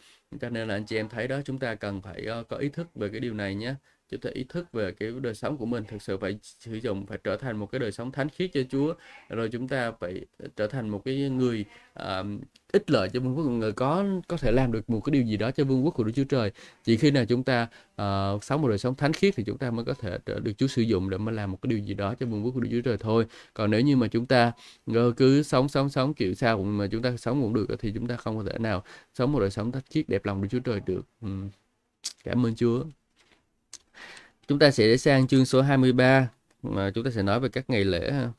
Cho nên là anh chị em thấy đó chúng ta cần phải uh, có ý thức về cái điều này nhé chúng ta ý thức về cái đời sống của mình thực sự phải sử dụng phải trở thành một cái đời sống thánh khiết cho Chúa. Rồi chúng ta phải trở thành một cái người uh, ích lợi cho vương quốc. Của người có có thể làm được một cái điều gì đó cho vương quốc của Đức Chúa Trời. Chỉ khi nào chúng ta uh, sống một đời sống thánh khiết thì chúng ta mới có thể được Chúa sử dụng để mà làm một cái điều gì đó cho vương quốc của Đức Chúa Trời thôi. Còn nếu như mà chúng ta cứ sống sống sống kiểu sao cũng mà chúng ta sống cũng được thì chúng ta không có thể nào sống một đời sống thánh khiết đẹp lòng Đức Chúa Trời được. Ừ. cảm ơn Chúa. Chúng ta sẽ để sang chương số 23 mà chúng ta sẽ nói về các ngày lễ ha.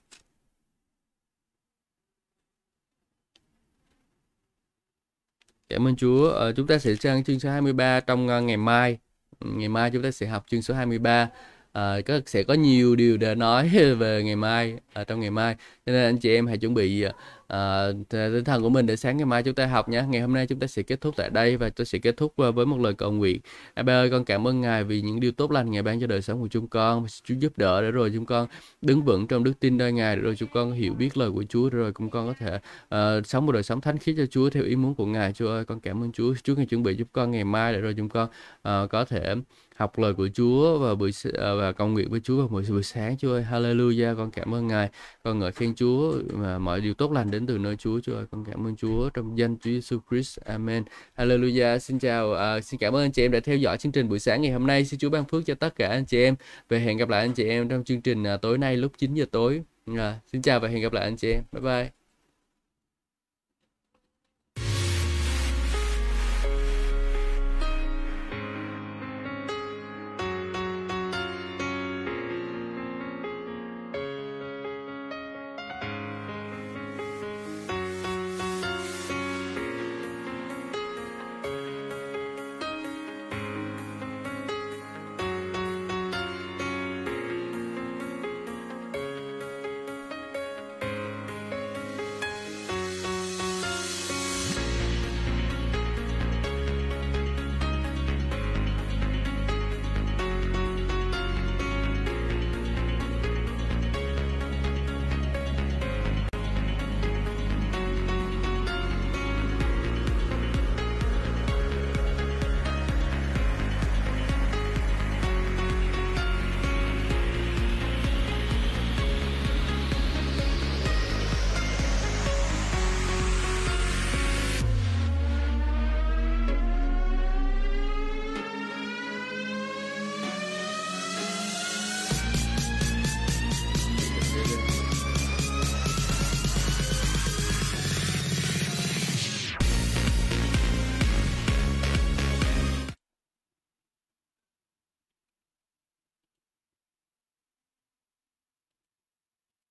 Cảm ơn Chúa. À, chúng ta sẽ sang chương số 23 trong ờ, ngày mai. Ngày mai chúng ta sẽ học chương số 23 à, có sẽ có nhiều điều để nói về ngày mai à, trong ngày mai. Cho nên anh chị em hãy chuẩn bị à, tinh thần của mình để sáng ngày mai chúng ta học nhé. Ngày hôm nay chúng ta sẽ kết thúc tại đây và tôi sẽ kết thúc với một lời cầu nguyện. À, ba ơi con cảm ơn ngài vì những điều tốt lành ngài ban cho đời sống của chúng con. Chúa giúp đỡ để rồi chúng con đứng vững trong đức tin nơi ngài để rồi chúng con hiểu biết lời của chúa để rồi cũng con có thể uh, sống một đời sống thánh khiết cho chúa theo ý muốn của ngài. Chúa ơi con cảm ơn chúa. Chúa ngài chuẩn bị giúp con ngày mai để rồi chúng con uh, có thể học lời của Chúa và buổi à, và cầu nguyện với Chúa vào mỗi buổi sáng Chúa ơi Hallelujah con cảm ơn Ngài. Con ngợi khen Chúa và mọi điều tốt lành đến từ nơi Chúa Chúa ơi con cảm ơn Chúa trong danh Chúa Giêsu Christ Amen. Hallelujah xin chào uh, xin cảm ơn anh chị em đã theo dõi chương trình buổi sáng ngày hôm nay. Xin Chúa ban phước cho tất cả anh chị em và hẹn gặp lại anh chị em trong chương trình uh, tối nay lúc 9 giờ tối. Uh, xin chào và hẹn gặp lại anh chị em. Bye bye.